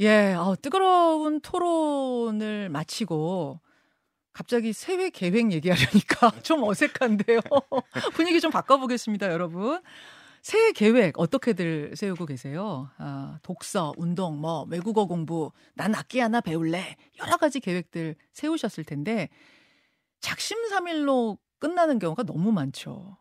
예, 어, 뜨거운 토론을 마치고 갑자기 새해 계획 얘기하려니까 좀 어색한데요. 분위기 좀 바꿔보겠습니다, 여러분. 새해 계획 어떻게들 세우고 계세요? 아, 독서, 운동, 뭐 외국어 공부, 난 악기 하나 배울래 여러 가지 계획들 세우셨을 텐데 작심삼일로 끝나는 경우가 너무 많죠.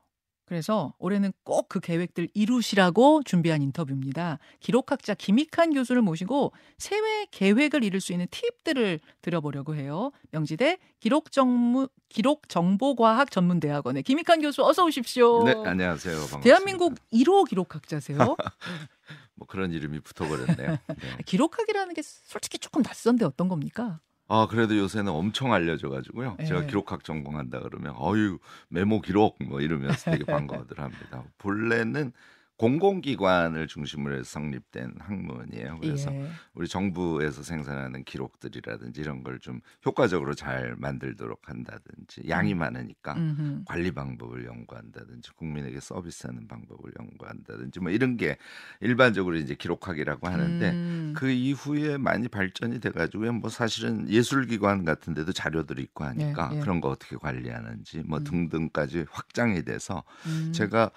그래서 올해는 꼭 그 계획들 이루시라고 준비한 인터뷰입니다. 기록학자 김익한 교수를 모시고 새해 계획을 이룰 수 있는 팁들을 드려보려고 해요. 명지대 기록정무, 기록정보과학 전문대학원의 김익한 교수 어서 오십시오. 네, 안녕하세요. 반갑습니다. 대한민국 1호 기록학자세요. 뭐 그런 이름이 붙어버렸네요. 네. 기록학이라는 게 솔직히 조금 낯선데 어떤 겁니까? 아 그래도 요새는 엄청 알려져가지고요. 네. 제가 기록학 전공한다 그러면 어유 메모 기록 뭐 이러면서 되게 반가워들 합니다. 본래는 공공기관을 중심으로 해서 성립된 학문이에요. 그래서 예. 우리 정부에서 생산하는 기록들이라든지 이런 걸 좀 효과적으로 잘 만들도록 한다든지 양이 많으니까 음흠. 관리 방법을 연구한다든지 국민에게 서비스하는 방법을 연구한다든지 뭐 이런 게 일반적으로 이제 기록학이라고 하는데 음. 그 이후에 많이 발전이 돼가지고 뭐 사실은 예술기관 같은 데도 자료들이 있고 하니까 예, 예. 그런 거 어떻게 관리하는지 뭐 음. 등등까지 확장이 돼서 음. 제가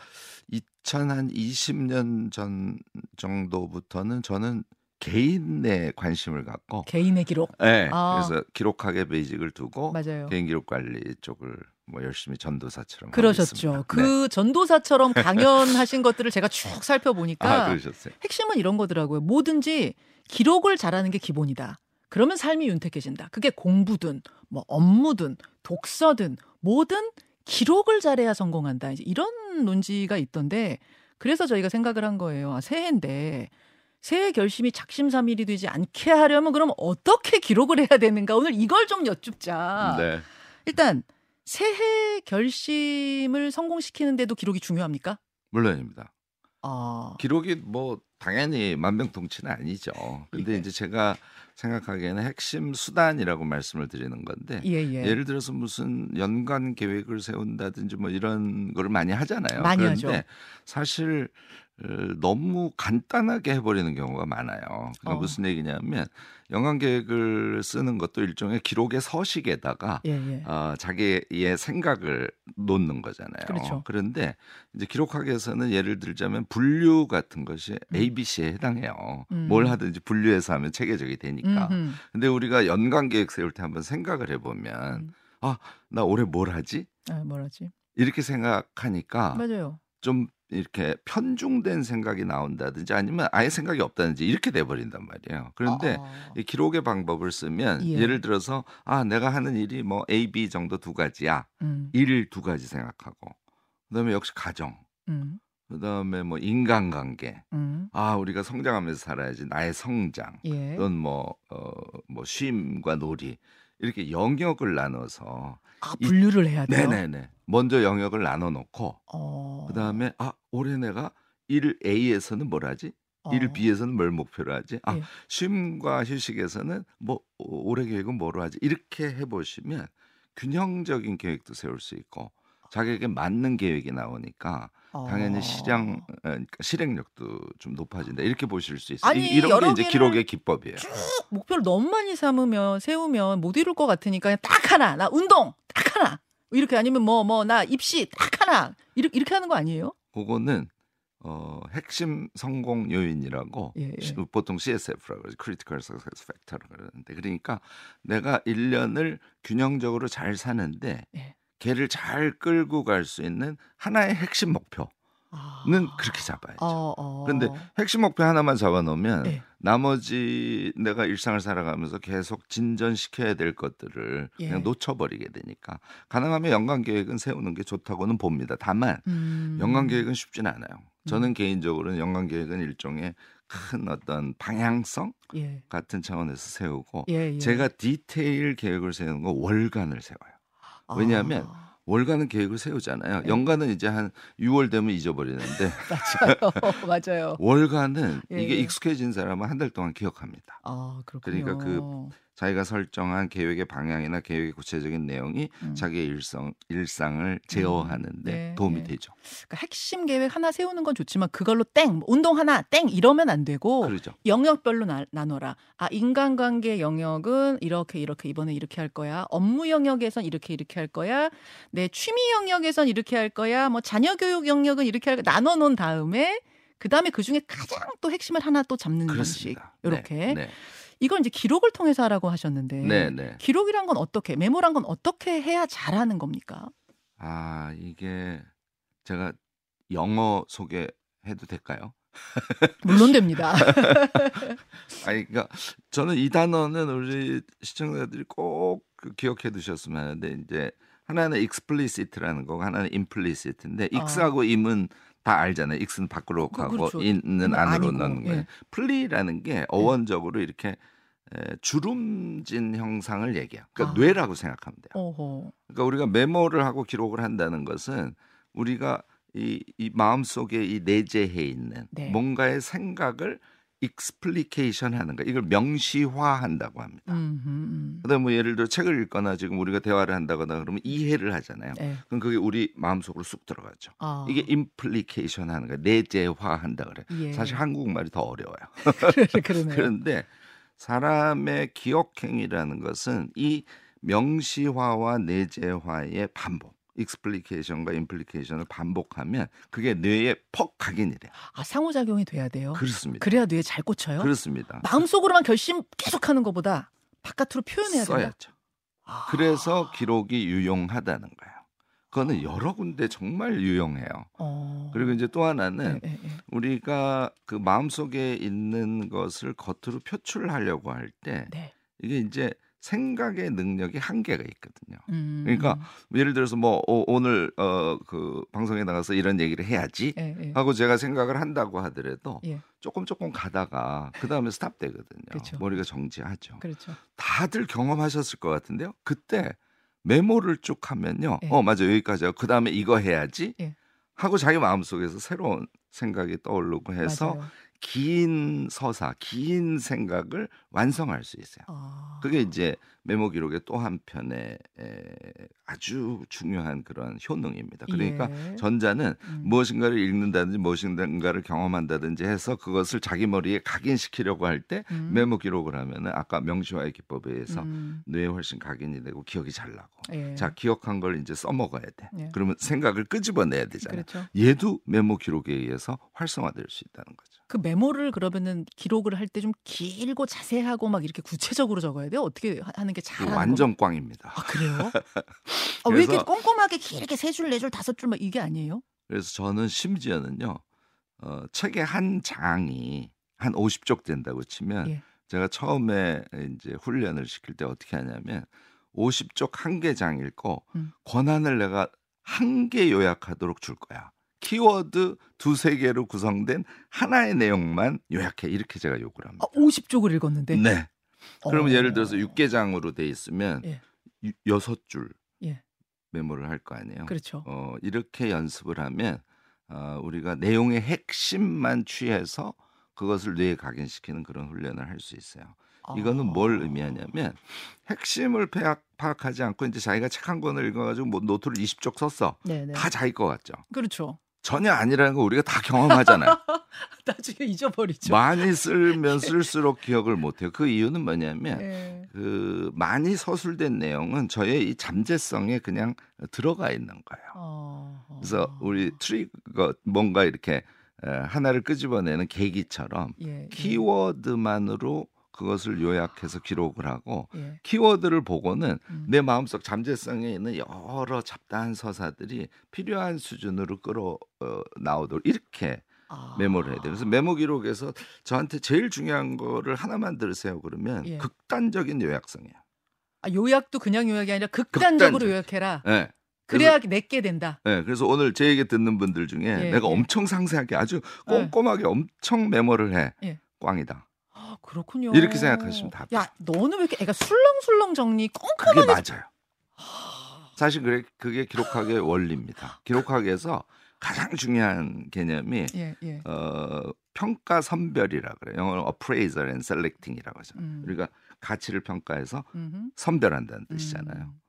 2020년 전 정도부터는 저는 개인에 관심을 갖고 개인의 기록. 네, 아. 그래서 기록학에 베이직을 두고 맞아요. 개인 기록 관리 쪽을 뭐 열심히 전도사처럼 그러셨죠. 그 네. 전도사처럼 강연하신 것들을 제가 쭉 살펴보니까 아 그러셨어요. 핵심은 이런 거더라고요. 뭐든지 기록을 잘하는 게 기본이다. 그러면 삶이 윤택해진다. 그게 공부든 뭐 업무든 독서든 뭐든 기록을 잘해야 성공한다. 이제 이런 논지가 있던데 그래서 저희가 생각을 한 거예요. 아, 새해인데 새해 결심이 작심삼일이 되지 않게 하려면 그럼 어떻게 기록을 해야 되는가? 오늘 이걸 좀 여쭙자. 네. 일단 새해 결심을 성공시키는데도 기록이 중요합니까? 물론입니다. 아, 기록이 뭐 당연히 만병통치는 아니죠. 근데 예. 이제 제가 생각하기에는 핵심 수단이라고 말씀을 드리는 건데 예, 예. 예를 들어서 무슨 연간 계획을 세운다든지 뭐 이런 거를 많이 하잖아요. 많이 그런데 하죠. 사실 어, 너무 간단하게 해버리는 경우가 많아요. 그러니까 어. 무슨 얘기냐면 연간 계획을 쓰는 것도 일종의 기록의 서식에다가 예, 예. 어, 자기의 생각을 놓는 거잖아요. 그렇죠. 런데 이제 기록학에서는 예를 들자면 분류 같은 것이 A, B, C에 해당해요. 음. 뭘 하든지 분류해서 하면 체계적이 되니까. 음흠. 근데 우리가 연간 계획 세울 때 한번 생각을 해보면 음. 아, 나 올해 뭘 하지? 아, 뭐라지? 이렇게 생각하니까 맞아요. 좀 이렇게 편중된 생각이 나온다든지 아니면 아예 생각이 없다든지 이렇게 돼버린단 말이에요. 그런데 아, 이 기록의 방법을 쓰면 예. 예. 를 들어서 아 내가 하는 일이 뭐 A, B 정도 두 가지야. 음, 일두 가지 생각하고 그다음에 역시 가정. 음, 그다음에 뭐 인간관계. 음. 아 우리가 성장하면서 살아야지 나의 성장. 예. 또는 뭐어뭐 쉼과 놀이 이렇게 영역을 나눠서 아, 이- 분류를 해야 돼요. 네네네 먼저 영역을 나눠 놓고 어. 그다음에 아 올해 내가 일 A에서는 뭘 하지? 일 어. B에서는 뭘 목표로 하지? 아 예. 쉼과 휴식에서는 뭐 오- 올해 계획은 뭐로 하지? 이렇게 해 보시면 균형적인 계획도 세울 수 있고 자기에게 맞는 계획이 나오니까 당연히 어. 실행 어, 그러니까 실행력도 좀 높아진다 이렇게 보실 수 있어요. 아니, 이- 이런 게 이제 기록의 기법이에요. 쭉 목표를 너무 많이 삼으면 세우면 못 이룰 것 같으니까 딱 하나. 나 운동 딱 하나. 이렇게 아니면 뭐 뭐 나 입시 딱 하나. 이렇게 이렇게 하는 거 아니에요? 그거는 어, 핵심 성공 요인이라고 예, 예. 시- 보통 CSF라고 그러죠. Critical Success Factor라고 그러는데 그러니까 내가 1년을 균형적으로 잘 사는데 예. 걔를 잘 끌고 갈 수 있는 하나의 핵심 목표 는 아. 그렇게 잡아야죠. 어, 어. 그런데 핵심 목표 하나만 잡아놓으면 예. 나머지 내가 일상을 살아가면서 계속 진전시켜야 될 것들을 예. 그냥 놓쳐버리게 되니까 가능하면 연간 계획은 세우는 게 좋다고는 봅니다. 다만 음. 연간 계획은 쉽진 않아요. 저는 개인적으로는 연간 계획은 일종의 큰 어떤 방향성 예. 같은 차원에서 세우고 예, 예. 제가 디테일 계획을 세우는 건 월간을 세워요. 왜냐하면 아, 월간은 계획을 세우잖아요. 네. 연간은 이제 한 6월 되면 잊어버리는데 맞아요. 맞아요. 월간은 예, 이게 예. 익숙해진 사람은 한 달 동안 기억합니다. 아, 그렇군요. 그러니까 그 자기가 설정한 계획의 방향이나 계획의 구체적인 내용이 음. 자기의 일상 일상을 제어하는데 네, 도움이 네. 되죠. 그러니까 핵심 계획 하나 세우는 건 좋지만 그걸로 땡뭐 운동 하나 땡 이러면 안 되고 그러죠. 영역별로 나, 나눠라. 아 인간관계 영역은 이렇게 이렇게 이번에 이렇게 할 거야. 업무 영역에선 이렇게 이렇게 할 거야. 내 취미 영역에선 이렇게 할 거야. 뭐 자녀 교육 영역은 이렇게 할 거야. 나눠 놓은 다음에 그 다음에 그 중에 가장 또 핵심을 하나 또 잡는 방식. 그렇습니다. 이렇게 네, 네, 이걸 이제 기록을 통해서 하라고 하셨는데 네, 네. 기록이란 건 어떻게 메모란 건 어떻게 해야 잘하는 겁니까? 아 이게 제가 영어 소개해도 될까요? 물론 됩니다. 아니 그러니까 저는 이 단어는 우리 시청자들이 꼭그 기억해 두셨으면 하는데 이제 하나는 explicit라는 거고 하나는 implicit인데 아. ex하고 im은 다 알잖아요. ex는 밖으로 그- 가고 그렇죠. in은 im은 안으로 아니고, 넣는 거예요. 예. ply라는 게 어원적으로 이렇게 에, 주름진 형상을 얘기해요. 그러니까 아. 뇌라고 생각하면 돼요. 어허. 그러니까 우리가 메모를 하고 기록을 한다는 것은 우리가 이, 이 마음 속에 이 내재해 있는 네. 뭔가의 생각을 explication 하는 거 이걸 명시화한다고 합니다. 음, 음, 그다음 뭐 예를 들어 책을 읽거나 지금 우리가 대화를 한다거나 그러면 이해를 하잖아요. 음. 네. 그럼 그게 우리 마음속으로 쑥 들어가죠. 아. 이게 implication 하는 거예요. 내재화한다 그래. 예. 사실 한국말이 더 어려워요. 그런데 사람의 기억행위라는 것은 이 명시화와 내재화의 반복, 익스플리케이션과 임플리케이션을 반복하면 그게 뇌에 퍽 각인이 돼요. 아 상호작용이 돼야 돼요. 그렇습니다. 그래야 뇌에 잘 꽂혀요. 그렇습니다. 마음속으로만 결심 계속하는 것보다 바깥으로 표현해야 된다. 써야죠. 아. 그래서 기록이 유용하다는 거예요. 그거는 여러 군데 정말 유용해요. 어. 그리고 이제 또 하나는 예, 예, 예. 우리가 그 마음속에 있는 것을 겉으로 표출하려고 할때 네. 이게 이제 생각의 능력이 한계가 있거든요. 음. 그러니까 예를 들어서 뭐 오, 오늘 어 그 방송에 나가서 이런 얘기를 해야지 예, 예. 하고 제가 생각을 한다고 하더라도 예. 조금 조금 가다가 그 다음에 스탑 되거든요. 그렇죠. 머리가 정지하죠. 그렇죠. 다들 경험하셨을 것 같은데요. 그때 메모를 쭉 하면요. 예. 어 맞아 여기까지요. 그 다음에 이거 해야지 예. 하고 자기 마음 속에서 새로운 생각이 떠오르고 해서 맞아요. 긴 서사, 긴 생각을 완성할 수 있어요. 아. 그게 이제 메모 기록의 또 한편의 에, 아주 중요한 그런 효능입니다. 그러니까 예. 전자는 음. 무엇인가를 읽는다든지 무엇인가를 경험한다든지 해서 그것을 자기 머리에 각인시키려고 할때 음. 메모 기록을 하면은 아까 명시화의 기법에 의해서 음. 뇌에 훨씬 각인이 되고 기억이 잘 나고. 예. 자, 기억한 걸 이제 써먹어야 돼. 예. 그러면 생각을 끄집어내야 되잖아요. 그렇죠. 얘도 메모 기록에 의해서 활성화될 수 있다는 거죠. 그 메모를 그러면은 기록을 할 때 좀 길고 자세 하고 막 이렇게 구체적으로 적어야 돼요. 어떻게 하- 하는 게그 잘하는 완전 꽝입니다. 아 그래요? 아, 왜 이렇게 꼼꼼하게 길게 세 줄, 네 줄, 다섯 줄 막 이게 아니에요? 그래서 저는 심지어는요, 어, 책의 한 장이 한 50쪽 된다고 치면 예. 제가 처음에 이제 훈련을 시킬 때 어떻게 하냐면 50쪽 한 개 장 읽고 음. 권한을 내가 한 개 요약하도록 줄 거야. 키워드 두세 개로 구성된 하나의 내용만 요약해. 이렇게 제가 요구를 합니다. 아, 50쪽을 읽었는데. 네. 그러면 어. 예를 들어서 6개장으로 돼 있으면 예. 유- 여섯 줄 예. 메모를 할 거 아니에요. 그렇죠. 어, 이렇게 연습을 하면 어, 우리가 내용의 핵심만 취해서 그것을 뇌에 각인시키는 그런 훈련을 할 수 있어요. 이거는 아. 뭘 의미하냐면 핵심을 파악, 파악하지 않고 이제 자기가 책 한 권을 읽어가지고 뭐 노트를 20쪽 썼어. 네네. 다 자기 거 같죠. 그렇죠. 전혀 아니라는 거 우리가 다 경험하잖아요. 나중에 잊어버리죠. 많이 쓸면 쓸수록 기억을 못해요. 그 이유는 뭐냐면 예. 그 많이 서술된 내용은 저의 이 잠재성에 그냥 들어가 있는 거예요. 어. 그래서 우리 트리거 뭔가 이렇게 에, 하나를 끄집어내는 계기처럼 예, 예. 키워드만으로 그것을 요약해서 기록을 하고 예. 키워드를 보고는 음. 내 마음속 잠재성에 있는 여러 잡다한 서사들이 필요한 수준으로 끌어 어, 나오도록 이렇게 아. 메모를 해야 돼요. 그래서 메모 기록에서 저한테 제일 중요한 거를 하나만 들으세요 그러면 예. 극단적인 요약성이에요. 아, 요약도 그냥 요약이 아니라 극단적으로 극단적. 요약해라. 네. 그래야 내게 된다. 네, 그래서 오늘 제 얘기 듣는 분들 중에 예, 내가 예. 엄청 상세하게 아주 꼼꼼하게 엄청 메모를 해. 예. 꽝이다. 아, 그렇군요. 이렇게 생각하시면 답이죠. 야, 너는 왜 이렇게 애가 술렁술렁 정리 그게 꼼꼼하게 맞아요. 사실 그래 그게 기록학의 원리입니다. 기록학에서 가장 중요한 개념이 예, 예. 어, 평가 선별이라 그래요. 영어로 appraisal and selecting이라고 하죠. 음. 우리가 가치를 평가해서 음흠. 선별한다는 뜻이잖아요. 음.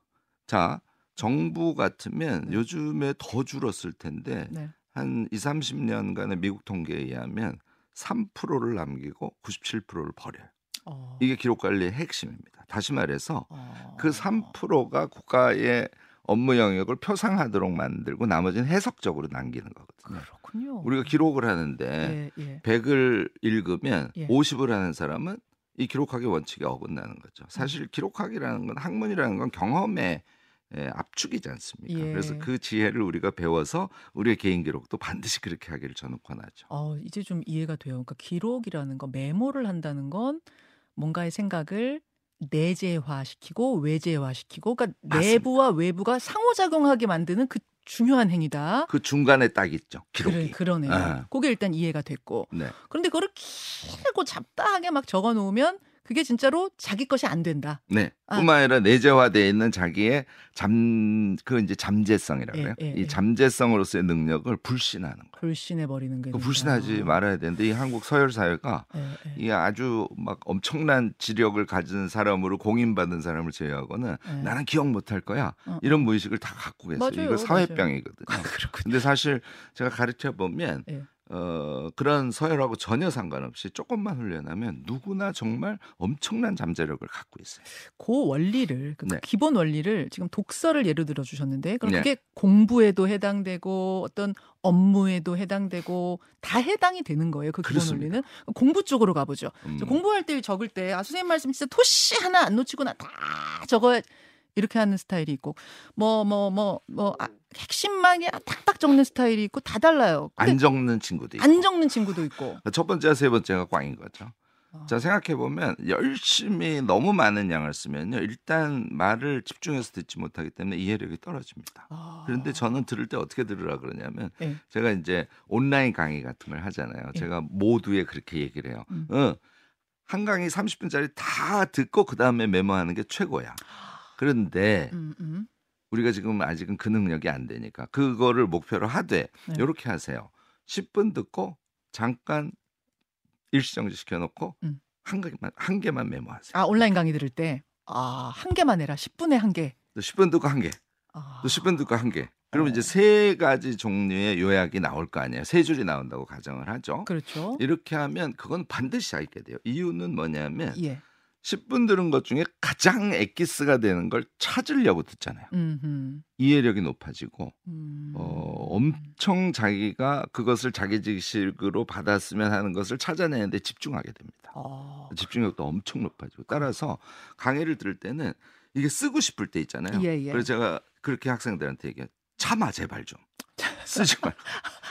자, 정부 같으면 네. 요즘에 더 줄었을 텐데 네. 한 2, 30년간의 미국 통계에 의하면 3%를 남기고 97%를 버려요. 어. 이게 기록 관리의 핵심입니다. 다시 말해서 어. 그 3%가 국가의 업무 영역을 표상하도록 만들고 나머지는 해석적으로 남기는 거거든요. 그렇군요. 우리가 기록을 하는데 예, 예. 100을 읽으면 예. 50을 하는 사람은 이 기록하기 원칙에 어긋나는 거죠. 사실 기록하기라는 건 학문이라는 건 경험의 예, 압축이지 않습니까? 예. 그래서 그 지혜를 우리가 배워서 우리의 개인 기록도 반드시 그렇게 하기를 저는 권하죠. 어, 이제 좀 이해가 돼요. 그러니까 기록이라는 거, 메모를 한다는 건 뭔가의 생각을 내재화시키고 외재화시키고, 그러니까 맞습니다. 내부와 외부가 상호작용하게 만드는 그 중요한 행위다. 그 중간에 딱 있죠. 기록이. 그래, 그러네요. 아. 그게 일단 이해가 됐고. 네. 그런데 그거를 길고 잡다하게 막 적어 놓으면 그게 진짜로 자기 것이 안 된다. 네. 아. 뿐만 아니라 내재화되어 있는 자기의 잠, 그 이제 잠재성이라고 예, 해요. 예, 이 예. 잠재성으로서의 능력을 불신하는 거예요. 불신해 버리는 게. 그. 불신하지 말아야 되는데 이 한국 서열 사회가 예, 예. 이 아주 막 엄청난 지력을 가진 사람으로 공인받은 사람을 제외하고는 예. 나는 기억 못할 거야 어, 이런 무의식을 다 갖고 계세요. 맞아요, 이거 사회병이거든요. 그렇군요. 근데 사실 제가 가르쳐 보면 예. 어, 그런 서열하고 전혀 상관없이 조금만 훈련하면 누구나 정말 엄청난 잠재력을 갖고 있어요. 그 원리를 그 네. 기본 원리를 지금 독서를 예를 들어 주셨는데 그럼 네. 그게 공부에도 해당되고 어떤 업무에도 해당되고 다 해당이 되는 거예요. 그 기본 그렇습니다. 원리는 공부 쪽으로 가보죠. 음. 저 공부할 때 적을 때 아 선생님 말씀 진짜 토시 하나 안 놓치고 나 다 적어야 이렇게 하는 스타일이 있고 뭐 뭐 뭐뭐 핵심만 그냥 탁탁 적는 스타일이 있고 다 달라요. 안 적는 친구도 있고. 안 적는 친구도 있고. 첫 번째와 세 번째가 꽝인 거죠. 아. 자 생각해 보면 열심히 너무 많은 양을 쓰면요 일단 말을 집중해서 듣지 못하기 때문에 이해력이 떨어집니다. 아. 그런데 저는 들을 때 어떻게 들으라 그러냐면 예. 제가 이제 온라인 강의 같은 걸 하잖아요. 예. 제가 모두에 그렇게 얘기를 해요. 음. 어, 한 강의 30분짜리 다 듣고 그 다음에 메모하는 게 최고야. 그런데 음, 음. 우리가 지금 아직은 그 능력이 안 되니까 그거를 목표로 하되 네. 이렇게 하세요. 10분 듣고 잠깐 일시정지 시켜놓고 음. 한 개만 한 개만 메모하세요. 아 온라인 강의 들을 때 아, 한 개만 해라. 10분에 한 개. 또 10분 듣고 한 개, 아. 또 10분 듣고 한 개. 그러면 어. 이제 세 가지 종류의 요약이 나올 거 아니에요. 세 줄이 나온다고 가정을 하죠. 그렇죠. 이렇게 하면 그건 반드시 알게 돼요. 이유는 뭐냐면 예. 10분 들은 것 중에 가장 엑기스가 되는 걸 찾으려고 듣잖아요. 음흠. 이해력이 높아지고 음. 어, 엄청 자기가 그것을 자기 지식으로 받았으면 하는 것을 찾아내는데 집중하게 됩니다. 아. 집중력도 엄청 높아지고 따라서 강의를 들을 때는 이게 쓰고 싶을 때 있잖아요. 예, 예. 그래서 제가 그렇게 학생들한테 얘기해요. 참아 제발 좀 쓰지 말고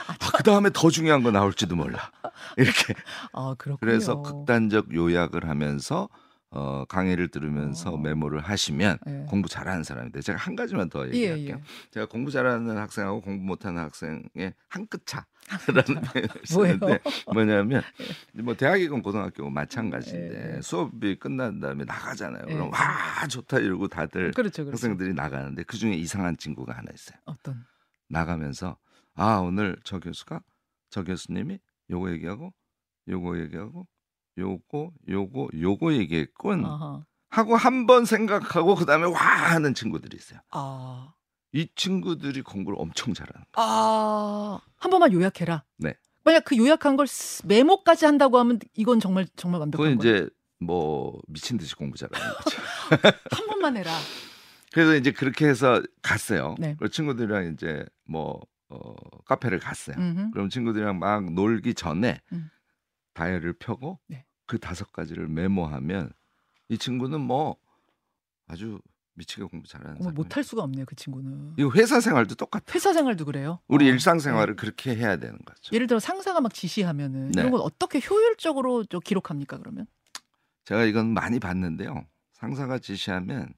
아, 그 다음에 더 중요한 거 나올지도 몰라 이렇게 아. 그래서 극단적 요약을 하면서 어, 강의를 들으면서 어. 메모를 하시면 예. 공부 잘하는 사람인데 제가 한 가지만 더 예, 얘기할게요. 예. 제가 공부 잘하는 학생하고 공부 못하는 학생의 한 끗 차라는 표현을? 쓰는데 뭐냐면 뭐 대학이건 고등학교건 마찬가지인데 예, 예. 수업이 끝난 다음에 나가잖아요. 예. 그럼 와 좋다 이러고 다들 그렇죠, 그렇죠. 학생들이 나가는데 그 중에 이상한 친구가 하나 있어요. 어떤 나가면서 아 오늘 저 교수가 저 교수님이 요거 얘기하고 요거 얘기하고 요거 요거 요거 얘기했군 아하. 하고 한 번 생각하고 그다음에 와 하는 친구들이 있어요. 아. 이 친구들이 공부를 엄청 잘하는 거예요. 아. 한 번만 요약해라. 네. 만약 그 요약한 걸 쓰- 메모까지 한다고 하면 이건 정말 정말 그건 완벽한 거예요. 이제 뭐 미친 듯이 공부 잘하는 거죠. 한 번만 해라. 그래서 이제 그렇게 해서 갔어요. 네. 그리고 친구들이랑 이제 뭐 어, 카페를 갔어요. 음흠. 그럼 친구들이랑 막 놀기 전에 음. 다이어리를 펴고 네. 그 다섯 가지를 메모하면 이 친구는 뭐 아주 미치게 공부 잘하는 사람. 못할 수가 없네요, 그 친구는. 이거 회사 생활도 똑같아. 회사 생활도 그래요. 우리 어. 일상 생활을 그렇게 해야 되는 거죠. 예를 들어 상사가 막 지시하면은 네. 이런 건 어떻게 효율적으로 좀 기록합니까 그러면? 제가 이건 많이 봤는데요. 상사가 지시하면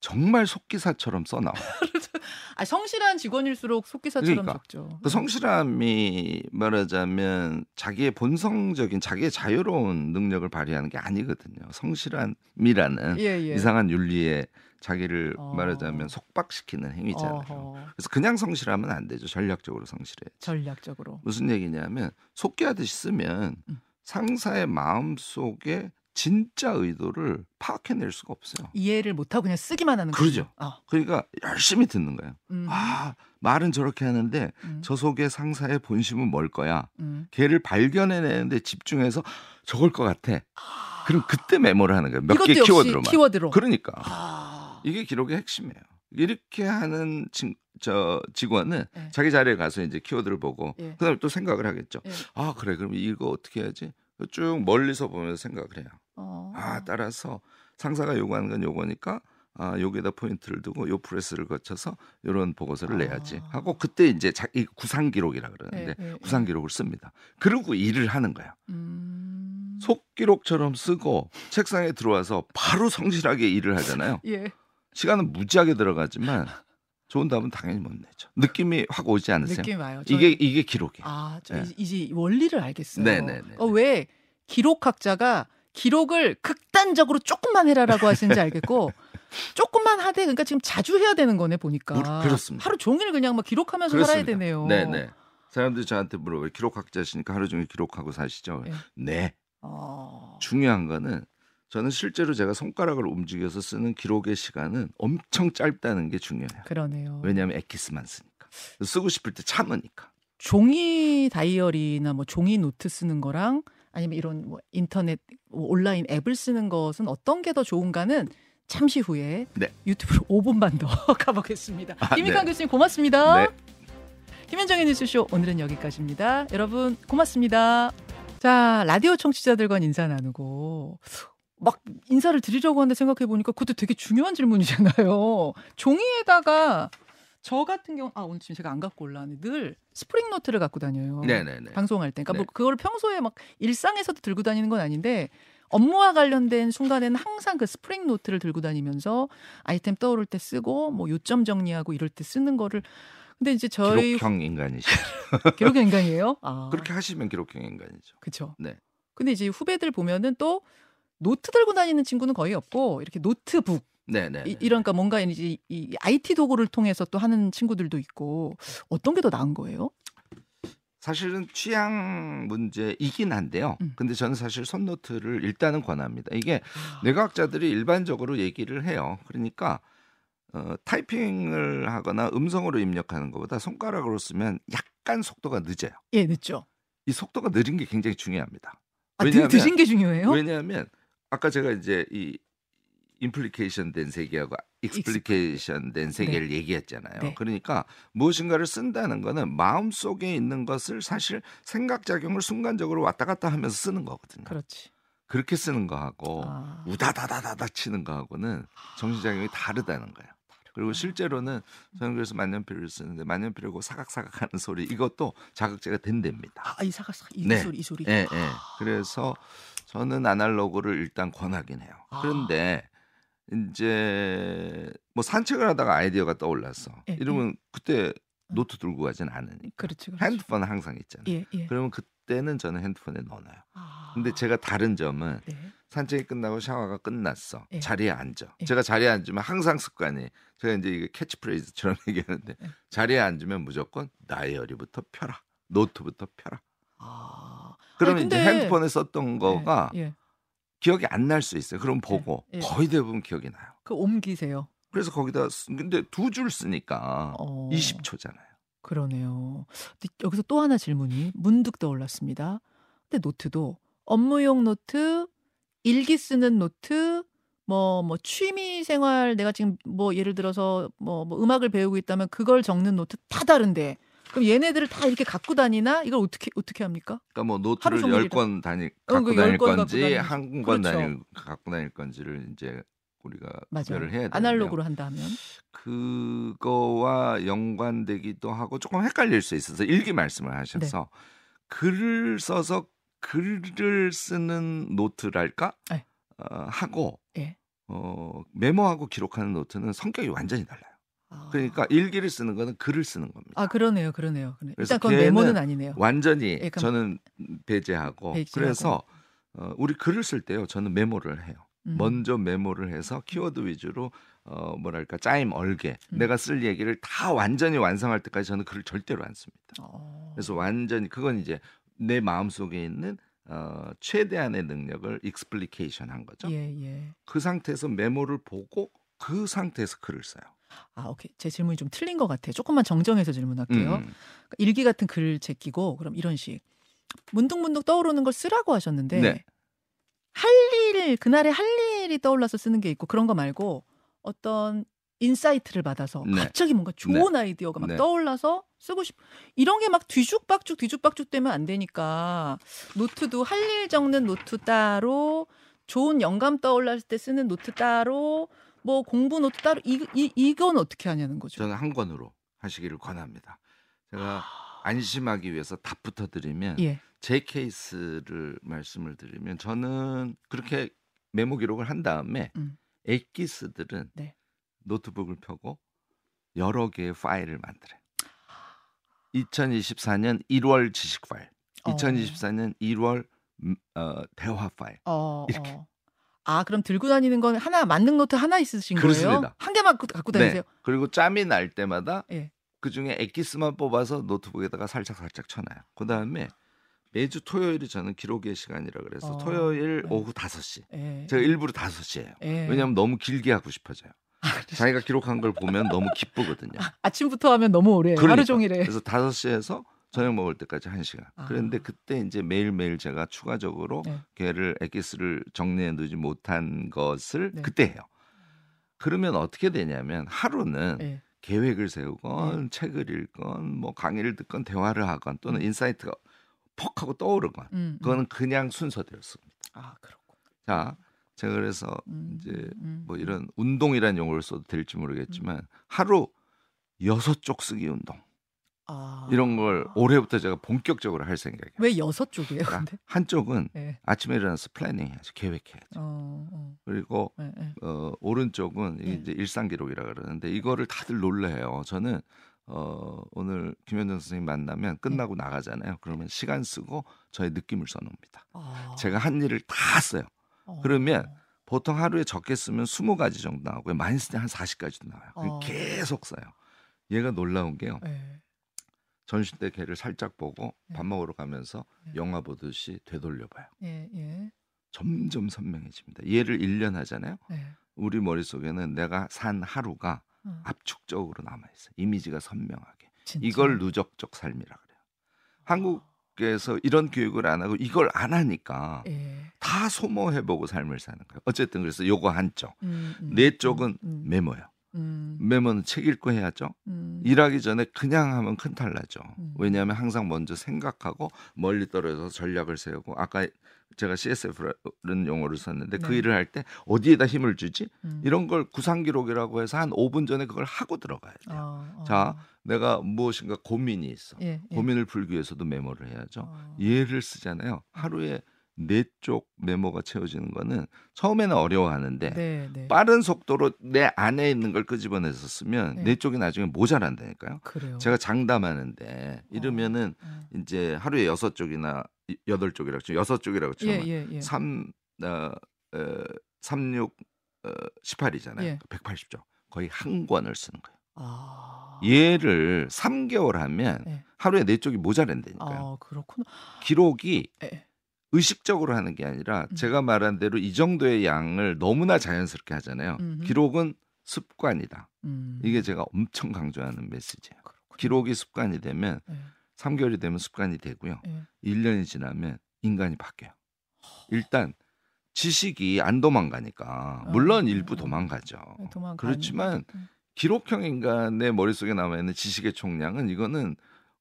정말 속기사처럼 써 나와요. 아, 성실한 직원일수록 속기사처럼 그러니까. 적죠. 그 성실함이 말하자면 자기의 본성적인 자기의 자유로운 능력을 발휘하는 게 아니거든요. 성실함이라는 예, 예. 이상한 윤리에 자기를 어. 말하자면 속박시키는 행위잖아요. 어허, 그래서 그냥 성실하면 안 되죠. 전략적으로 성실해. 전략적으로. 무슨 얘기냐면 속기하듯이 쓰면 음. 상사의 마음 속에 진짜 의도를 파악해낼 수가 없어요. 이해를 못하고 그냥 쓰기만 하는. 거죠. 어. 그러니까 열심히 듣는 거예요. 음, 아 말은 저렇게 하는데 음, 저 속에 상사의 본심은 뭘 거야? 음. 걔를 발견해내는데 집중해서 저걸 것 같아. 아, 그럼 그때 메모를 하는 거예요. 몇 개 키워드로만. 키워드로. 그러니까 아, 이게 기록의 핵심이에요. 이렇게 하는 진, 저 직원은 네. 자기 자리에 가서 이제 키워드를 보고 예. 그다음에 또 생각을 하겠죠. 예. 아 그래 그럼 이거 어떻게 해야지? 쭉 멀리서 보면서 생각을 해요. 어. 아 따라서 상사가 요구하는 건 요거니까 아 여기에다 포인트를 두고 요 프레스를 거쳐서 이런 보고서를 아. 내야지 하고 그때 이제 자, 이 구상 기록이라 그러는데 예, 예, 예. 구상 기록을 씁니다. 그리고 일을 하는 거예요. 음. 속 기록처럼 쓰고 책상에 들어와서 바로 성실하게 일을 하잖아요. 예. 시간은 무지하게 들어가지만 좋은 답은 당연히 못 내죠. 느낌이 확 오지 않으세요? 느낌이 와요. 저- 이게 이게 기록이에요. 아, 저 네. 이제, 원리를 알겠어요. 네네네. 어, 왜 기록학자가 기록을 극단적으로 조금만 해라라고 하시는지 알겠고 조금만 하되 그러니까 지금 자주 해야 되는 거네 보니까 그- 그렇습니다. 하루 종일 그냥 막 기록하면서 살아야 그렇습니다. 되네요. 네 네. 사람들이 저한테 물어봐요. 기록학자시니까 하루 종일 기록하고 사시죠? 예. 네. 어, 중요한 거는 저는 실제로 제가 손가락을 움직여서 쓰는 기록의 시간은 엄청 짧다는 게 중요해요. 그러네요. 왜냐하면 엑기스만 쓰니까. 쓰고 싶을 때 참으니까. 종이 다이어리나 뭐 종이 노트 쓰는 거랑 아니면 이런 뭐 인터넷 뭐 온라인 앱을 쓰는 것은 어떤 게 더 좋은가는 잠시 후에 네. 유튜브로 5분만 더 가보겠습니다. 아, 김익한 네. 교수님 고맙습니다. 네. 김현정의 뉴스쇼 오늘은 여기까지입니다. 여러분 고맙습니다. 자 라디오 청취자들과 인사 나누고 막 인사를 드리려고 하는데 생각해 보니까 그것도 되게 중요한 질문이잖아요. 종이에다가 저 같은 경우 아 오늘 지금 제가 안 갖고 올라왔는데 늘 스프링 노트를 갖고 다녀요. 네네네. 방송할 때. 그러니까 네. 뭐 그걸 평소에 막 일상에서도 들고 다니는 건 아닌데 업무와 관련된 순간에는 항상 그 스프링 노트를 들고 다니면서 아이템 떠오를 때 쓰고 뭐 요점 정리하고 이럴 때 쓰는 거를 근데 이제 저희 기록형 인간이시죠. 기록 인간이에요. 아, 그렇게 하시면 기록형 인간이죠. 그렇죠. 네. 근데 이제 후배들 보면은 또 노트 들고 다니는 친구는 거의 없고 이렇게 노트북 네네. 이, 이런 그러니까 뭔가 이제 이 IT 도구를 통해서 또 하는 친구들도 있고 어떤 게 더 나은 거예요? 사실은 취향 문제이긴 한데요. 음. 근데 저는 사실 손노트를 일단은 권합니다. 이게 아, 뇌과학자들이 일반적으로 얘기를 해요. 그러니까 어, 타이핑을 하거나 음성으로 입력하는 것보다 손가락으로 쓰면 약간 속도가 늦어요. 예, 늦죠. 이 속도가 느린 게 굉장히 중요합니다. 아, 드, 왜냐하면- 느린 게 중요해요? 왜냐하면 아까 제가 이제 이 implication 된 세계하고 explication 된 세계를 얘기했잖아요. 네. 그러니까 무엇인가를 쓴다는 거는 마음 속에 있는 것을 사실 생각 작용을 순간적으로 왔다 갔다 하면서 쓰는 거거든요. 그렇지. 그렇게 쓰는 거하고 아. 우다다다다다 치는 거하고는 정신 작용이 다르다는 거예요. 그리고 실제로는 저는 그래서 만년필을 쓰는데 만년필하고 사각사각 하는 소리 이것도 자극제가 된답니다. 아, 이 사가 이 네. 소리 이 소리. 예, 예. 그래서 저는 아날로그를 일단 권하긴 해요. 아. 그런데 이제 뭐 산책을 하다가 아이디어가 떠올랐어. 예, 이러면 그때 노트 들고 가진 않으니까. 그렇지, 그렇지. 핸드폰 은 항상 있잖아요. 예, 예. 그러면 그때는 저는 핸드폰에 넣어놔요. 아. 근데 제가 다른 점은 네. 산책이 끝나고 샤워가 끝났어. 예. 자리에 앉아. 예. 제가 자리에 앉으면 항상 습관이 제가 이제 이게 캐치프레이즈처럼 얘기하는데 예. 자리에 앉으면 무조건 다이어리부터 펴라. 노트부터 펴라. 아. 그러면 아니, 이제 근데- 핸드폰에 썼던 거가 예, 예. 기억이 안 날 수 있어요. 그럼 보고 예. 거의 대부분 기억이 나요. 그 옮기세요. 그래서 거기다 쓰- 근데 두 줄 쓰니까 어. 20초잖아요. 그러네요. 여기서 또 하나 질문이 문득 떠올랐습니다. 근데 노트도 업무용 노트, 일기 쓰는 노트, 뭐, 뭐, 취미 생활, 내가 지금 뭐, 예를 들어서 뭐, 뭐 음악을 배우고 있다면 그걸 적는 노트 다 다른데. 그럼 얘네들을 다 이렇게 갖고 다니나? 이걸 어떻게, 어떻게 합니까? 그러니까 뭐 노트를 종일 열건 다니 어, 갖고 그 다닐 열건 갖고 건지 다니는지. 한권 그렇죠. 다닐 갖고 다닐 건지를 이제 우리가 맞아요. 구별을 해야 되는데요. 아날로그로 한다면. 그거와 연관되기도 하고 조금 헷갈릴 수 있어서 일기 말씀을 하셔서 네. 글을 써서 글을 쓰는 노트랄까 네. 어, 하고 예. 어, 메모하고 기록하는 노트는 성격이 완전히 달라요. 아. 그러니까 일기를 쓰는 거는 글을 쓰는 겁니다. 아 그러네요, 그러네요. 일단 그건 메모는 아니네요. 완전히 예, 저는 배제하고 배제하고. 그래서 어, 우리 글을 쓸 때요. 저는 메모를 해요. 음. 먼저 메모를 해서 키워드 위주로 어 뭐랄까 짜임 얼개 음. 내가 쓸 얘기를 다 완전히 완성할 때까지 저는 글을 절대로 안 씁니다. 어. 그래서 완전히 그건 이제 내 마음 속에 있는 어 최대한의 능력을 explication 한 거죠. 예, 예. 그 상태에서 메모를 보고 그 상태에서 글을 써요. 아, 오케이. 제 질문이 좀 틀린 것 같아요. 조금만 정정해서 질문할게요. 음. 일기 같은 글을 제끼고 그럼 이런 식 문득문득 떠오르는 걸 쓰라고 하셨는데 네. 할 일, 그날의 할 일이 떠올라서 쓰는 게 있고 그런 거 말고 어떤 insight를 받아서 네. 갑자기 뭔가 좋은 아이디어가 막 네. 떠올라서 쓰고 싶 이런 게 막 뒤죽박죽 뒤죽박죽 되면 안 되니까 노트도 할 일 적는 노트 따로 좋은 영감 떠올랐을 때 쓰는 노트 따로 뭐 공부 노트 따로 이, 이 이건 어떻게 하냐는 거죠. 저는 한 권으로 하시기를 권합니다. 제가 안심하기 위해서 답부터 드리면 예. 제 케이스를 말씀을 드리면 저는 그렇게 메모 기록을 한 다음에 음. 엑기스들은 네. 노트북을 펴고 여러 개의 파일을 만들어요. 2024년 1월 지식 파일, 어. 2024년 1월 음, 어, 대화 파일. 어, 이렇게. 어. 아, 그럼 들고 다니는 건 하나 만능 노트 하나 있으신 거예요? 그렇습니다. 한 개만 갖고- 갖고 다니세요? 네. 그리고 짬이 날 때마다 예. 그 중에 엑기스만 뽑아서 노트북에다가 살짝 살짝 쳐놔요. 그 다음에 매주 토요일이 저는 기록의 시간이라 그래서 어, 토요일 네. 오후 5시. 예. 제가 일부러 5시예요. 예. 왜냐하면 너무 길게 하고 싶어져요. 아, 자기가 기록한 걸 보면 너무 기쁘거든요. 아 침부터 하면 너무 오래. 그러니까. 하루 종일에. 그래서 5시에서 저녁 먹을 때까지 1시간. 아. 그런데 그때 이제 매일매일 제가 추가적으로 네. 걔를 엑기스를 정리해 두지 못한 것을 네. 그때 해요. 그러면 어떻게 되냐면 하루는 예. 계획을 세우건 책을 읽건 뭐 강의를 듣건 대화를 하건 또는 음. insight가 퍽 하고 떠오르건 음, 음. 그거는 그냥 순서대로 씁니다 아, 그렇고. 자, 제가 그래서 음, 이제 음, 뭐 음. 이런 운동이라는 용어를 써도 될지 모르겠지만 하루 여섯 쪽 쓰기 운동 아. 이런 걸 올해부터 제가 본격적으로 할 생각이에요. 왜 여섯 쪽이에요, 그러니까? 한쪽은 예. 아침에 일어나서 planning 해야죠. 계획해야죠. 어, 어. 그리고 예, 예. 어, 오른쪽은 네. 이제 일상 기록이라 그러는데 이거를 다들 놀래요. 저는 어, 오늘 김현정 선생님 만나면 끝나고 네. 나가잖아요. 그러면 시간 쓰고 저의 느낌을 써놓습니다. 아. 제가 한 일을 다 써요. 어. 그러면 보통 하루에 적게 쓰면 20가지 정도 나오고요. 많이 쓰면 한 40가지도 나와요. 그럼 어. 계속 써요. 얘가 놀라운 게요. 예. 전시 때 걔를 살짝 보고 네. 밥 먹으러 가면서 네. 영화 보듯이 되돌려봐요. 예, 예. 점점 선명해집니다. 얘를 1년 하잖아요. 예. 우리 머릿속에는 내가 산 하루가 어, 압축적으로 남아 있어요. 이미지가 선명하게. 진짜. 이걸 누적적 삶이라 그래요. 한국에서 이런 교육을 안 하고 이걸 안 하니까 예. 다 소모해보고 삶을 사는 거예요. 어쨌든 그래서 요거 한쪽. 음, 음, 내 쪽은 음, 음, 메모요. 음, 메모는 책 읽고 해야죠. 음. 일하기 전에 그냥 하면 큰탈 나죠. 음. 왜냐하면 항상 먼저 생각하고 멀리 떨어져서 전략을 세우고 아까 제가 CSF라는 용어를 썼는데 그 네. 일을 할 때 어디에다 힘을 주지? 음. 이런 걸 구상 기록이라고 해서 한 5분 전에 그걸 하고 들어가야 돼요. 어, 어. 자, 내가 무엇인가 고민이 있어. 예, 예. 고민을 풀기 위해서도 메모를 해야죠. 어. 얘를 쓰잖아요. 하루에 네쪽 메모가 채워지는 거는 처음에는 어려워하는데 네, 네. 빠른 속도로 내 안에 있는 걸 끄집어내서 쓰면 네. 네 쪽이 나중에 모자란다니까요. 그래요. 제가 장담하는데 이러면은 어. 이제 하루에 여섯 쪽이나 이- 여덟 쪽이라고 치면 여섯 쪽이라고 예, 치면 예, 예. 삼 어, 어, 36 어, 18이잖아요. 예. 180쪽. 거의 한 권을 쓰는 거예요. 아. 얘를 3개월 하면 예. 하루에 네 쪽이 모자란다니까요. 아, 그렇구나. 기록이 예. 의식적으로 하는 게 아니라 음. 제가 말한 대로 이 정도의 양을 너무나 자연스럽게 하잖아요. 음흠. 기록은 습관이다. 음. 이게 제가 엄청 강조하는 메시지예요. 그렇군요. 기록이 습관이 되면 예. 3개월이 되면 습관이 되고요. 예. 1년이 지나면 인간이 바뀌어요. 일단 지식이 안 도망가니까 물론 어, 일부 어. 도망가죠. 도망가는- 그렇지만 음. 기록형 인간의 머릿속에 남아 있는 지식의 총량은 이거는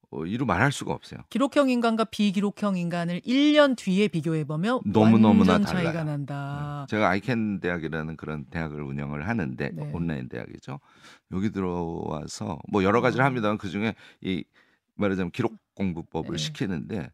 어, 이루 말할 수가 없어요. 기록형 인간과 비기록형 인간을 1년 뒤에 비교해 보면 너무 너무나 완전 차이가 달라요. 난다. 제가 아이캔 대학이라는 그런 대학을 운영을 하는데 네. 온라인 대학이죠. 여기 들어와서 뭐 여러 가지를 어. 합니다만 그 중에 이 말하자면 기록 공부법을 네. 시키는데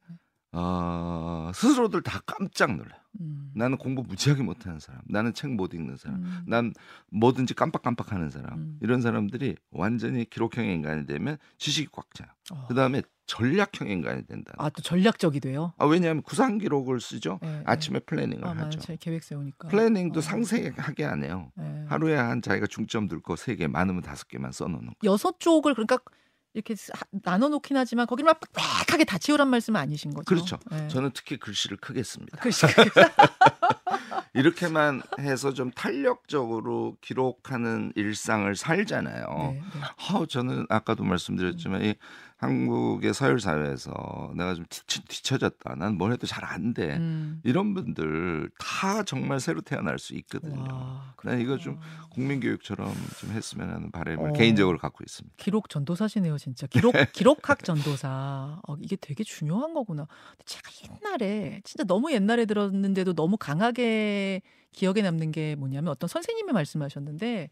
어, 스스로들 다 깜짝 놀라요. 음. 나는 공부 무지하게 못하는 사람, 나는 책 못 읽는 사람, 음. 난 뭐든지 깜빡깜빡하는 사람 음. 이런 사람들이 완전히 기록형의 인간이 되면 지식이 꽉 차요. 어. 그 다음에 전략형의 인간이 된다. 아, 또 전략적이 돼요. 아, 왜냐하면 구상 기록을 쓰죠. 예, 예. 아침에 planning을 아, 하죠. 맞아요. 계획 세우니까. planning도 어. 상세하게 안 해요. 예. 하루에 한 자기가 중점 둘 거 세 개, 많으면 다섯 개만 써놓는 거. 여섯 쪽을 그러니까 이렇게 하- 나눠 놓긴 하지만 거기를 막 빽빽하게 다 채우란 말씀은 아니신 거죠. 그렇죠. 예. 저는 특히 글씨를 크게 씁니다. 글씨 이렇게만 해서 좀 탄력적으로 기록하는 일상을 살잖아요. 네, 네. 아우 저는 아까도 말씀드렸지만 이 한국의 서열 사회에서 내가 좀 뒤, 뒤처 졌다. 난 뭘 해도 잘 안 돼. 음. 이런 분들 다 정말 새로 태어날 수 있거든요. 와, 난 이거 좀 그렇구나. 국민 교육처럼 좀 했으면 하는 바람을 어. 개인적으로 갖고 있습니다. 기록 전도사시네요, 진짜. 기록 기록학 전도사. 어, 이게 되게 중요한 거구나. 제가 옛날에 진짜 너무 옛날에 들었는데도 너무 강하게 기억에 남는 게 뭐냐면 어떤 선생님이 말씀하셨는데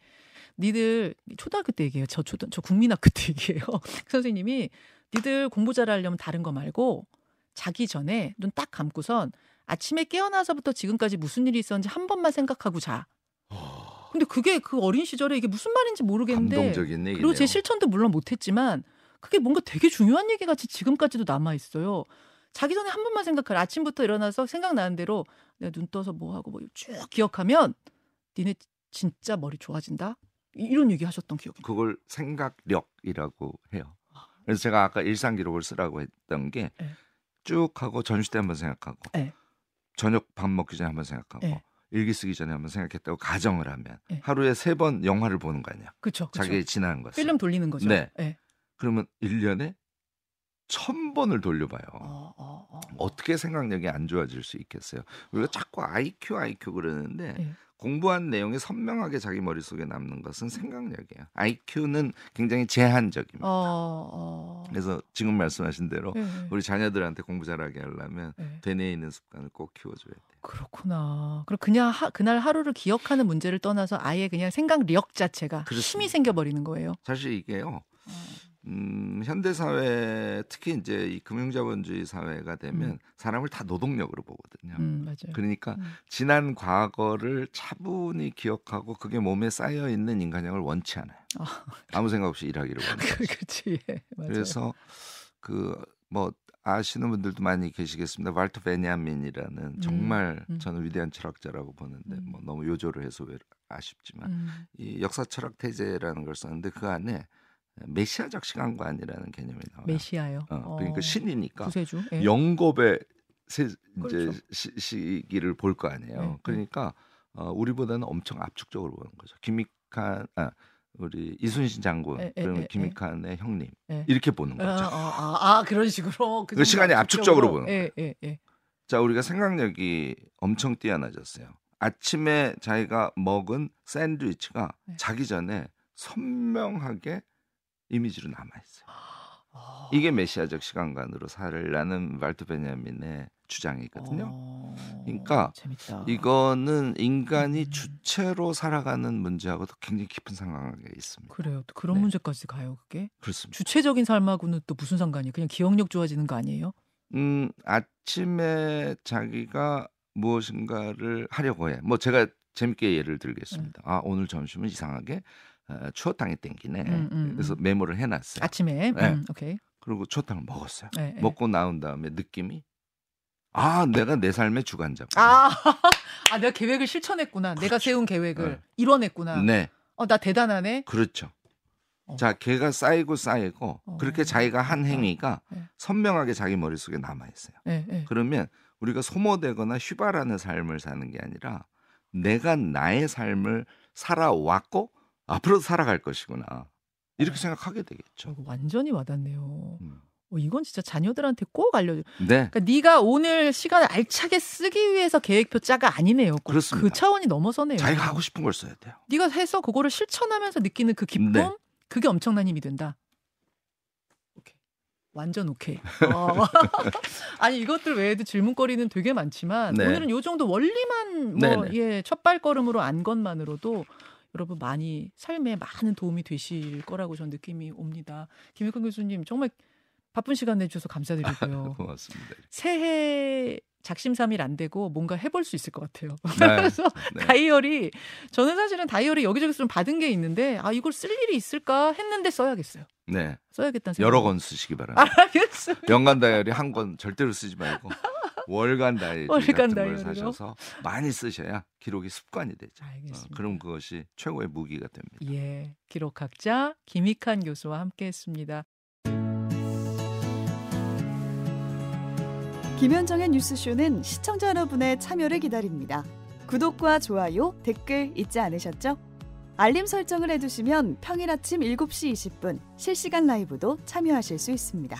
니들 초등학교 때 얘기해요. 저 초등 저 국민학교 때 얘기해요. 그 선생님이 니들 공부 잘하려면 다른 거 말고 자기 전에 눈 딱 감고선 아침에 깨어나서부터 지금까지 무슨 일이 있었는지 한 번만 생각하고 자. 근데 그게 그 어린 시절에 이게 무슨 말인지 모르겠는데 감동적인 얘기네요. 그리고 제 실천도 물론 못했지만 그게 뭔가 되게 중요한 얘기 같이 지금까지도 남아 있어요. 자기 전에 한 번만 생각하라. 아침부터 일어나서 생각나는 대로 내가 눈 떠서 뭐 하고 뭐 쭉 기억하면 니네 진짜 머리 좋아진다. 이- 이런 얘기 하셨던 기억이. 그걸 생각력이라고 해요. 그래서 제가 아까 일상 기록을 쓰라고 했던 게쭉 네. 하고 점심 때 한번 생각하고 네. 저녁 밥 먹기 전에 한번 생각하고 네. 일기 쓰기 전에 한번 생각했다고 가정을 하면 네. 하루에 세 번 영화를 보는 거 아니야. 그렇죠. 자기의 지나는 것을. 필름 돌리는 거죠. 네. 네. 그러면 1년에 천 번을 돌려봐요. 어, 어, 어. 어 떻게 생각력이 안 좋아질 수 있겠어요? 우리가 자꾸 IQ, IQ 그러는데 네. 공부한 내용이 선명하게 자기 머릿속에 남는 것은 생각력이에요. IQ는 굉장히 제한적입니다. 어, 어. 그래서 지금 말씀하신 대로 네, 네. 우리 자녀들한테 공부 잘하게 하려면 네. 되뇌 있는 습관을 꼭 키워줘야 돼요. 그렇구나. 그럼 그냥 하, 그날 하루를 기억하는 문제를 떠나서 아예 그냥 생각력 자체가 그렇습니다. 힘이 생겨버리는 거예요. 사실 이게요. 어. 음, 현대 사회 특히 이제 이 금융자본주의 사회가 되면 음. 사람을 다 노동력으로 보거든요. 음, 맞아요. 그러니까 음. 지난 과거를 차분히 기억하고 그게 몸에 쌓여 있는 인간형을 원치 않아요. 아. 아무 생각 없이 일하기를 원해요. 그렇지. 예. 그래서 그 뭐 아시는 분들도 많이 계시겠습니다. 발터 베냐민이라는 정말 음. 저는 위대한 철학자라고 보는데 음. 뭐 너무 요조를 해서 왜 아쉽지만 음, 이 역사 철학 태제라는 걸 썼는데 그 안에 메시아적 시간관이라는 개념이 나와요. 메시아요. 어, 그러니까 신이니까 구세주. 예. 영겁의 세, 이제 그렇죠. 시, 시기를 볼 거 아니에요. 네, 네. 그러니까 어, 우리보다는 엄청 압축적으로 보는 거죠. 김익한 아 우리 이순신 장군 에, 에, 그러면 에, 김익한의 형님 에. 이렇게 보는 아, 거죠. 아, 아, 아, 그런 식으로 그 시간이 압축적으로 보는 예, 예, 예. 자 우리가 생각력이 엄청 뛰어나졌어요. 아침에 자기가 먹은 샌드위치가 네. 자기 전에 선명하게 이미지로 남아 있어요. 아, 이게 메시아적 시간관으로 살라는 발트 베냐민의 주장이거든요. 어, 그러니까 재밌다. 이거는 인간이 음. 주체로 살아가는 문제하고도 굉장히 깊은 상관관계가 있습니다. 그래요. 또 그런 네. 문제까지 가요, 그게. 그렇습니다. 주체적인 삶하고는 또 무슨 상관이에요? 그냥 기억력 좋아지는 거 아니에요? 음, 아침에 자기가 무엇인가를 하려고 해. 뭐 제가 재밌게 예를 들겠습니다. 아 오늘 점심은 이상하게 어, 추어탕이 땡기네. 음, 음, 그래서 음. 메모를 해놨어요. 아침에. 네. 음, 오케이. 그리고 추어탕을 먹었어요. 예, 예. 먹고 나온 다음에 느낌이 아 내가 내 삶의 주관자. 아, 아, 내가 계획을 실천했구나. 내가 세운 계획을 네. 이뤄냈구나. 네, 어, 나 대단하네. 그렇죠. 어. 자, 걔가 쌓이고 쌓이고 어. 그렇게 자기가 한 행위가 네. 선명하게 자기 머릿속에 남아 있어요. 예, 예. 그러면 우리가 소모되거나 휘발하는 삶을 사는 게 아니라 내가 나의 삶을 살아왔고 앞으로도 살아갈 것이구나. 이렇게 네. 생각하게 되겠죠. 완전히 와닿네요. 음. 어, 이건 진짜 자녀들한테 꼭 알려줘. 네. 그러니까 네가 오늘 시간을 알차게 쓰기 위해서 계획표 짜가 아니네요. 꼭 그렇습니다. 그 차원이 넘어서네요. 자기가 하고 싶은 걸 써야 돼요. 네가 해서 그거를 실천하면서 느끼는 그 기쁨, 네. 그게 엄청난 힘이 된다. 오케이. 완전 오케이. 어. 아니 이것들 외에도 질문거리는 되게 많지만 네. 오늘은 요 정도 원리만 네, 뭐 네. 예, 첫 발걸음으로 안 것만으로도 여러분 많이 삶에 많은 도움이 되실 거라고 전 느낌이 옵니다. 김익환 교수님 정말 바쁜 시간 내주셔서 감사드리고요. 고맙습니다. 새해 작심삼일 안 되고 뭔가 해볼 수 있을 것 같아요. 네. 그래서 네. 다이어리 저는 사실은 다이어리 여기저기서 좀 받은 게 있는데 아 이걸 쓸 일이 있을까 했는데 써야겠어요. 네. 써야겠다는 생각. 여러 권 쓰시기 바랍니다. 알겠어요. 연간 다이어리 한 권 절대로 쓰지 말고 월간 다이어리 월간 같은 걸 다이어리로? 사셔서 많이 쓰셔야 기록이 습관이 되죠. 어, 알겠습니다. 그럼 그것이 최고의 무기가 됩니다. 예, 기록학자 김익한 교수와 함께했습니다. 김현정의 뉴스쇼는 시청자 여러분의 참여를 기다립니다. 구독과 좋아요, 댓글 잊지 않으셨죠? 알림 설정을 해두시면 평일 아침 7시 20분 실시간 라이브도 참여하실 수 있습니다.